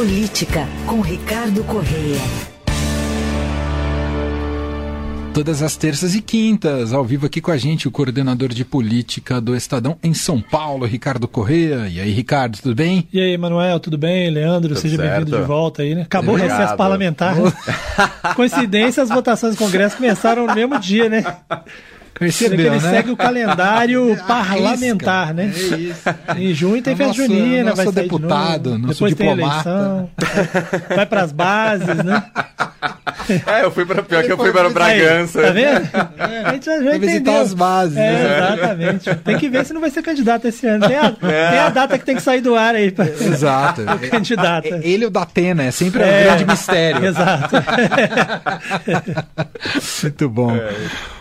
Política, com Ricardo Correia. Todas as terças e quintas, ao vivo aqui com a gente, o coordenador de política do Estadão em São Paulo, Ricardo Correia. E aí, Ricardo, tudo bem? E aí, Manuel, tudo bem? Leandro, tudo seja bem-vindo de volta aí, né? Acabou Obrigado. o recesso parlamentar. Coincidência, as votações do Congresso começaram no mesmo dia, né? Percebeu, ele né? segue o calendário parlamentar, né? É isso. Em junho tem festa junina, vai sair deputado, de nosso Depois diplomata. tem eleição, vai para as bases, né? É, eu fui para pior que eu fui para Bragança. Tá vendo? É, a gente já, já visitar as bases. É, né? Exatamente. Tem que ver se não vai ser candidato esse ano. Tem a, é. tem a data que tem que sair do ar aí. Pra, Exato. o candidato. Ele e o Datena, é sempre um é. grande mistério. Exato. Muito bom.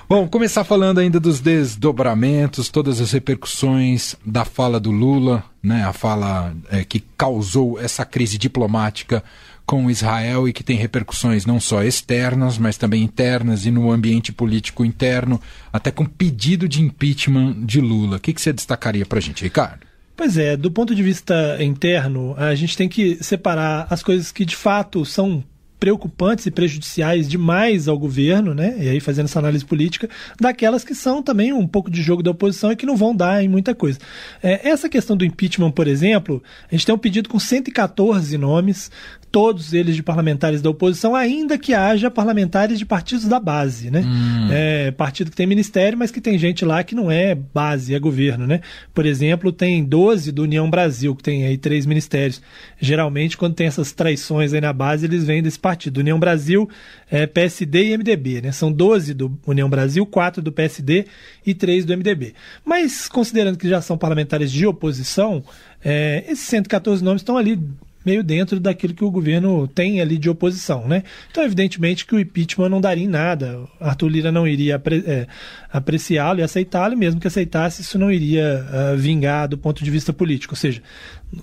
Bom, começar falando ainda dos desdobramentos, todas as repercussões da fala do Lula, né, a fala é, que causou essa crise diplomática com Israel e que tem repercussões não só externas, mas também internas e no ambiente político interno, até com pedido de impeachment de Lula. O que, que você destacaria para a gente, Ricardo? Pois é, do ponto de vista interno, a gente tem que separar as coisas que de fato são preocupantes e prejudiciais demais ao governo, né? E aí fazendo essa análise política, daquelas que são também um pouco de jogo da oposição e que não vão dar em muita coisa. É, essa questão do impeachment, por exemplo, a gente tem um pedido com 114 nomes, todos eles de parlamentares da oposição, ainda que haja parlamentares de partidos da base, né? Hum. É, partido que tem ministério, mas que tem gente lá que não é base, é governo, né? Por exemplo, tem 12 do União Brasil, que tem aí três ministérios. Geralmente, quando tem essas traições aí na base, eles vêm desse partido. União Brasil, é, PSD e MDB, né? São 12 do União Brasil, 4 do PSD e 3 do MDB. Mas, considerando que já são parlamentares de oposição, é, esses 114 nomes estão ali meio dentro daquilo que o governo tem ali de oposição, né? Então, evidentemente que o impeachment não daria em nada. Arthur Lira não iria apre é, apreciá-lo e aceitá-lo, mesmo que aceitasse, isso não iria uh, vingar do ponto de vista político. Ou seja,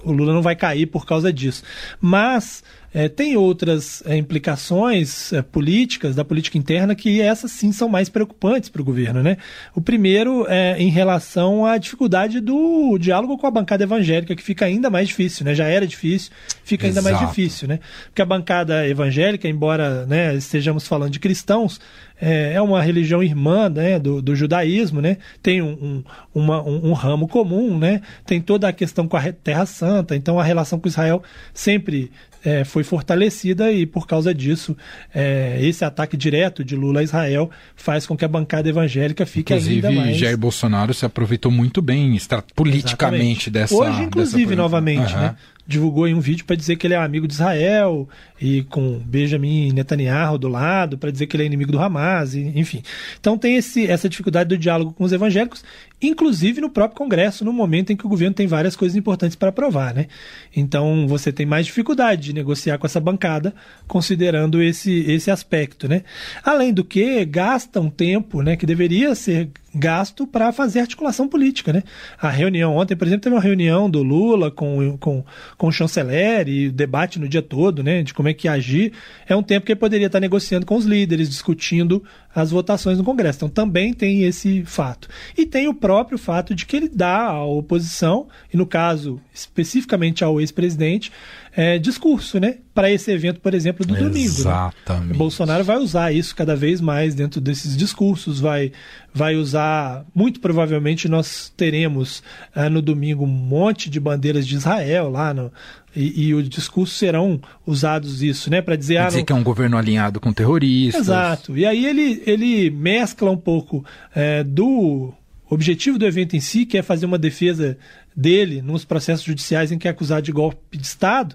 o Lula não vai cair por causa disso. Mas é, tem outras é, implicações é, políticas, da política interna, que essas sim são mais preocupantes para o governo. Né? O primeiro é em relação à dificuldade do diálogo com a bancada evangélica, que fica ainda mais difícil, né? já era difícil, fica ainda Exato. mais difícil. Né? Porque a bancada evangélica, embora né, estejamos falando de cristãos, é, é uma religião irmã né, do, do judaísmo, né? tem um, um, uma, um, um, ramo comum, né? tem toda a questão com a Terra Santa, então a relação com Israel sempre é, foi fortalecida e por causa disso é, esse ataque direto de Lula a Israel faz com que a bancada evangélica fique inclusive, ainda mais... Jair Bolsonaro se aproveitou muito bem politicamente Exatamente. dessa Hoje, inclusive, dessa... novamente, uhum. né? Divulgou em um vídeo para dizer que ele é amigo de Israel e com Benjamin Netanyahu do lado para dizer que ele é inimigo do Hamas, e, enfim. Então tem esse, essa dificuldade do diálogo com os evangélicos, inclusive no próprio Congresso, no momento em que o governo tem várias coisas importantes para aprovar, né? Então você tem mais dificuldade de negociar com essa bancada, considerando esse, esse aspecto, né? Além do que gasta um tempo, né, que deveria ser gasto para fazer articulação política, né? A reunião ontem, por exemplo, teve uma reunião do Lula com, com, com o chanceler e debate no dia todo, né, de como é que agir. É um tempo que ele poderia estar negociando com os líderes, discutindo as votações no Congresso. Então também tem esse fato. E tem o próprio fato de que ele dá à oposição, e no caso especificamente ao ex-presidente, é, discurso, né? Para esse evento, por exemplo, do Exatamente. domingo. Exatamente. Né? Bolsonaro vai usar isso cada vez mais dentro desses discursos, vai, vai usar, muito provavelmente nós teremos é, no domingo um monte de bandeiras de Israel lá no, e, e os discursos serão usados isso, né? Para dizer, ah, dizer não... que é um governo alinhado com terroristas. Exato. E aí ele, ele mescla um pouco é, do objetivo do evento em si, que é fazer uma defesa dele nos processos judiciais em que é acusado de golpe de Estado,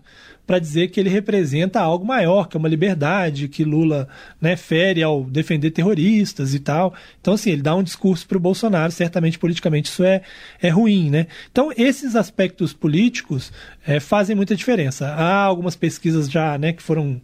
para dizer que ele representa algo maior, que é uma liberdade, que Lula né, fere ao defender terroristas e tal. Então, assim, ele dá um discurso para o Bolsonaro, certamente politicamente isso é, é ruim, né? Então, esses aspectos políticos é, fazem muita diferença. Há algumas pesquisas já né, que foram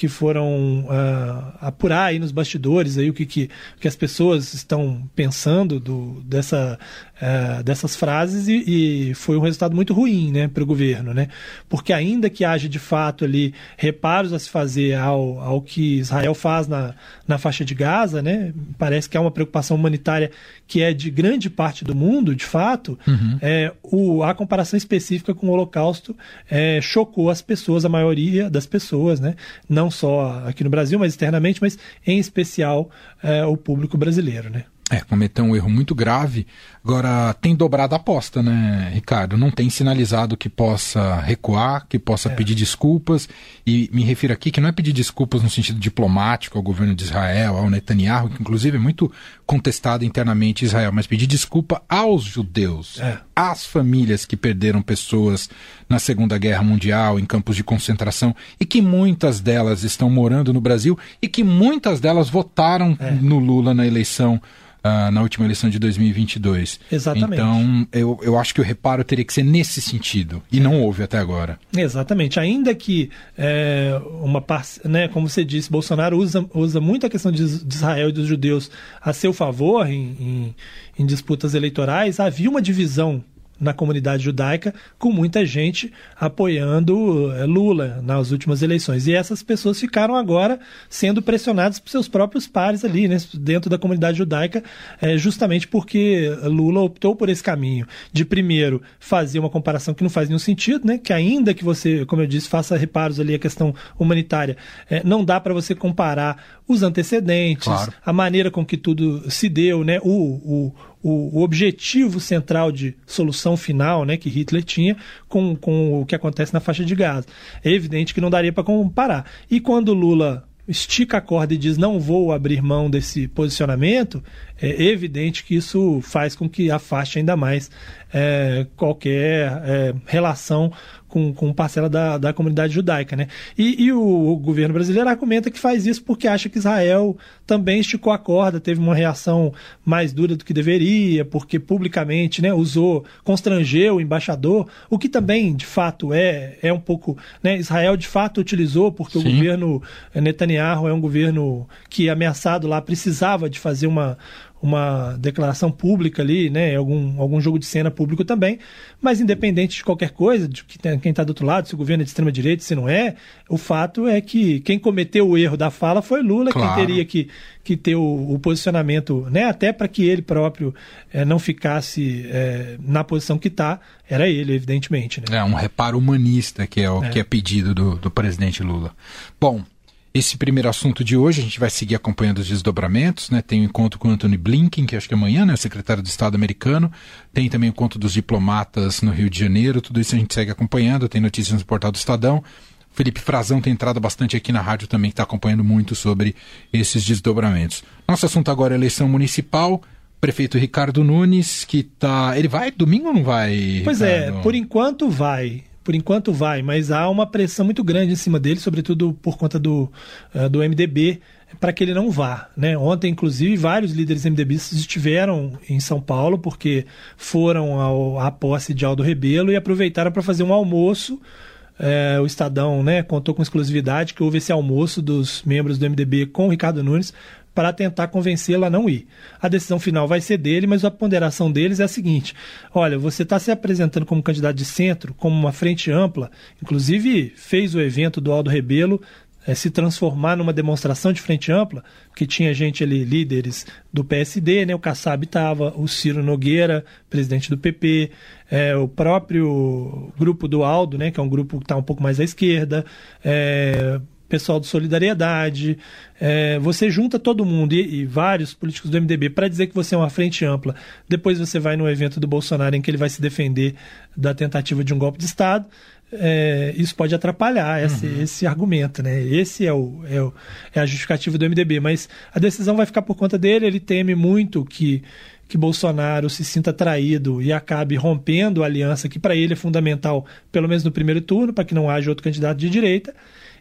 que foram uh, apurar aí nos bastidores aí o que, que, que as pessoas estão pensando do, dessa, uh, dessas frases e, foi, foi um resultado muito ruim né, para o governo, né? porque ainda que haja de fato ali reparos a se fazer ao, ao que Israel faz na, na faixa de Gaza, né, parece que há uma preocupação humanitária que é de grande parte do mundo, de fato, uhum. é, o, a comparação específica com o Holocausto é, chocou as pessoas, a maioria das pessoas, né, não só aqui no Brasil, mas externamente, mas em especial é, o público brasileiro. Né. É, cometeu um erro muito grave. Agora, tem dobrado a aposta, né, Ricardo? Não tem sinalizado que possa recuar, que possa é. pedir desculpas. E me refiro aqui que não é pedir desculpas no sentido diplomático ao governo de Israel, ao Netanyahu, que inclusive é muito contestado internamente em Israel, mas pedir desculpa aos judeus, é. às famílias que perderam pessoas na Segunda Guerra Mundial, em campos de concentração, e que muitas delas estão morando no Brasil e que muitas delas votaram é. no Lula na eleição uh, na última eleição de 2022. Exatamente. Então, eu, eu acho que o reparo teria que ser nesse sentido, e não houve até agora. Exatamente. Ainda que é, uma parte, né, como você disse, Bolsonaro usa, usa muito a questão de, de Israel e dos judeus a seu favor em, em, em disputas eleitorais, havia uma divisão na comunidade judaica, com muita gente apoiando eh, Lula nas últimas eleições. E essas pessoas ficaram agora sendo pressionadas por seus próprios pares ali, né, dentro da comunidade judaica, é, justamente porque Lula optou por esse caminho de, primeiro, fazer uma comparação que não faz nenhum sentido, né, que ainda que você, como eu disse, faça reparos ali à questão humanitária, é, não dá para você comparar os antecedentes, claro. a maneira com que tudo se deu, né, o, o o, objetivo central de solução final né, que Hitler tinha com, com o que acontece na faixa de Gaza. É evidente que não daria para comparar. E quando Lula estica a corda e diz não vou abrir mão desse posicionamento, é evidente que isso faz com que afaste ainda mais é, qualquer é, relação com, com parcela da, da comunidade judaica. Né? E, e o, o, governo brasileiro argumenta que faz isso porque acha que Israel também esticou a corda, teve uma reação mais dura do que deveria, porque publicamente né, usou, constrangeu o embaixador, o que também, de fato, é, é um pouco. Né, Israel, de fato, utilizou, porque Sim. o governo Netanyahu é um governo que, ameaçado lá, precisava de fazer uma uma declaração pública ali, né, algum, algum jogo de cena público também, mas independente de qualquer coisa, de quem está do outro lado, se o governo é de extrema direita, se não é, o fato é que quem cometeu o erro da fala foi Lula, claro. quem teria que, que ter o, o posicionamento, né, até para que ele próprio é, não ficasse é, na posição que está, era ele, evidentemente. Né? É um reparo humanista que é o é. que é pedido do, do presidente Lula. Bom, esse primeiro assunto de hoje, a gente vai seguir acompanhando os desdobramentos, né? Tem o um encontro com Anthony Blinken, que acho que é amanhã, né? O secretário de Estado americano. Tem também o encontro dos diplomatas no Rio de Janeiro. Tudo isso a gente segue acompanhando. Tem notícias no portal do Estadão. Felipe Frazão tem entrado bastante aqui na rádio também, que está acompanhando muito sobre esses desdobramentos. Nosso assunto agora é eleição municipal. Prefeito Ricardo Nunes, que tá. Ele vai domingo ou não vai? Pois é, Ricardo? é, por enquanto vai por enquanto vai, mas há uma pressão muito grande em cima dele, sobretudo por conta do, uh, do MDB, para que ele não vá. Né? Ontem, inclusive, vários líderes MDBistas estiveram em São Paulo porque foram ao, à posse de Aldo Rebelo e aproveitaram para fazer um almoço. É, o Estadão né, contou com exclusividade que houve esse almoço dos membros do MDB com o Ricardo Nunes para tentar convencê-la a não ir. A decisão final vai ser dele, mas a ponderação deles é a seguinte: olha, você está se apresentando como candidato de centro, como uma frente ampla, inclusive fez o evento do Aldo Rebelo é, se transformar numa demonstração de frente ampla, que tinha gente ali, líderes do PSD, né? o Kassab estava, o Ciro Nogueira, presidente do PP, é, o próprio grupo do Aldo, né? que é um grupo que está um pouco mais à esquerda, é, pessoal do Solidariedade, é, você junta todo mundo e, e vários políticos do MDB para dizer que você é uma frente ampla. Depois você vai no evento do Bolsonaro em que ele vai se defender da tentativa de um golpe de Estado. É, isso pode atrapalhar esse, uhum. esse argumento, né? Esse é, o, é, o, é a justificativa do MDB, mas a decisão vai ficar por conta dele. Ele teme muito que que Bolsonaro se sinta traído e acabe rompendo a aliança que para ele é fundamental, pelo menos no primeiro turno, para que não haja outro candidato de direita.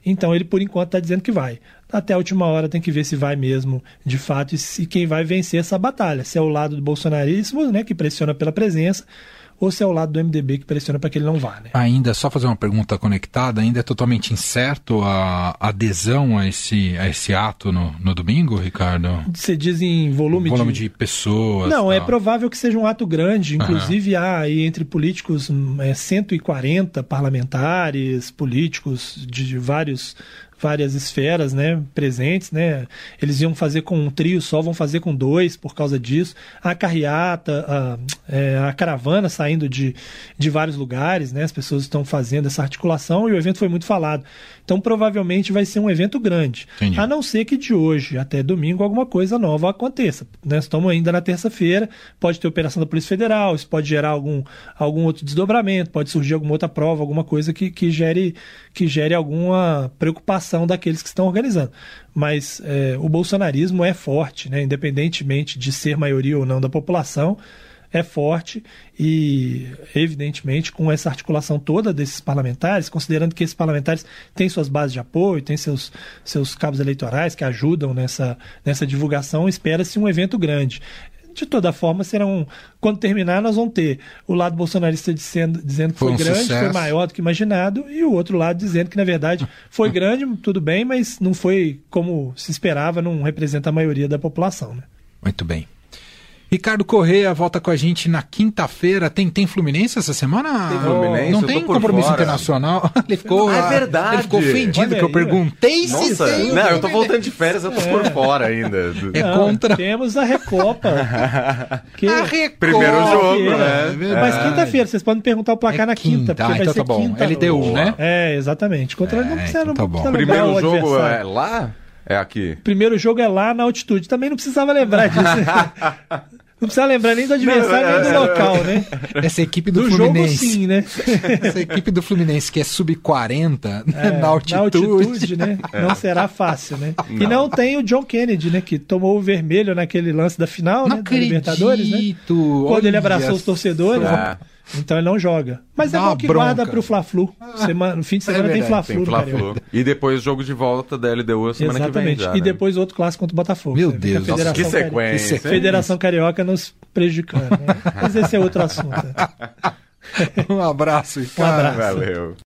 Então ele, por enquanto, está dizendo que vai. Até a última hora tem que ver se vai mesmo, de fato, e se quem vai vencer essa batalha. Se é o lado do bolsonarismo, né, que pressiona pela presença, ou se é o lado do MDB que pressiona para que ele não vá. Né? Ainda, só fazer uma pergunta conectada, ainda é totalmente incerto a adesão a esse, a esse ato no, no domingo, Ricardo? Você diz em volume, volume de... de pessoas? Não, tal. é provável que seja um ato grande, inclusive uhum. há aí entre políticos é, 140 parlamentares, políticos de vários várias esferas né, presentes. Né? Eles iam fazer com um trio só, vão fazer com dois por causa disso. A carreata, a, é, a caravana saindo de, de vários lugares, né? as pessoas estão fazendo essa articulação e o evento foi muito falado. Então, provavelmente vai ser um evento grande. Entendi. A não ser que de hoje até domingo alguma coisa nova aconteça. Né? Estamos ainda na terça-feira, pode ter operação da Polícia Federal, isso pode gerar algum, algum outro desdobramento, pode surgir alguma outra prova, alguma coisa que, que, gere, que gere alguma preocupação daqueles que estão organizando. Mas é, o bolsonarismo é forte, né? independentemente de ser maioria ou não da população é forte e, evidentemente, com essa articulação toda desses parlamentares, considerando que esses parlamentares têm suas bases de apoio, têm seus, seus cabos eleitorais que ajudam nessa, nessa divulgação, espera-se um evento grande. De toda forma, serão. Quando terminar, nós vamos ter o lado bolsonarista dizendo, dizendo que foi, foi um grande, sucesso. foi maior do que imaginado, e o outro lado dizendo que, na verdade, foi grande, tudo bem, mas não foi como se esperava, não representa a maioria da população. Né? Muito bem. Ricardo Correia volta com a gente na quinta-feira. Tem, tem Fluminense essa semana? Tem Fluminense? Não tem compromisso fora. internacional? Ele ficou, é verdade. Ele ficou ofendido Olha que eu perguntei Nossa, se tem. Não, eu tô voltando de férias, eu tô é. por fora ainda. É não, contra. Temos a Recopa. que... A Recopa. Primeiro jogo, né? É Mas quinta-feira, vocês podem perguntar o placar é na quinta. Porque ah, vai então ser tá bom. Quinta LDU, né? É, exatamente. Contra é, não precisa, então tá bom. Primeiro jogo é lá? É aqui. Primeiro jogo é lá na altitude. Também não precisava lembrar disso. Não precisa lembrar nem do adversário não, nem do local, né? Essa equipe do, do Fluminense. Jogo, sim, né? Essa equipe do Fluminense que é sub-40 é, na altitude. Na altitude, né? Não será fácil, né? Não. E não tem o John Kennedy, né? Que tomou o vermelho naquele lance da final, não né? Acredito. Da Libertadores, né? Quando ele abraçou os torcedores. É. Então ele não joga. Mas Dá é bom que bronca. guarda pro Fla-Flu. no fim de semana é tem Fla-Flu. Fla e depois jogo de volta da LDU semana Exatamente. que vem já, E né? depois outro clássico contra o Botafogo. Meu Deus. Nossa, que sequência. Cari... Federação Carioca nos prejudicando. Né? Mas esse é outro assunto. um abraço. Um abraço. Valeu.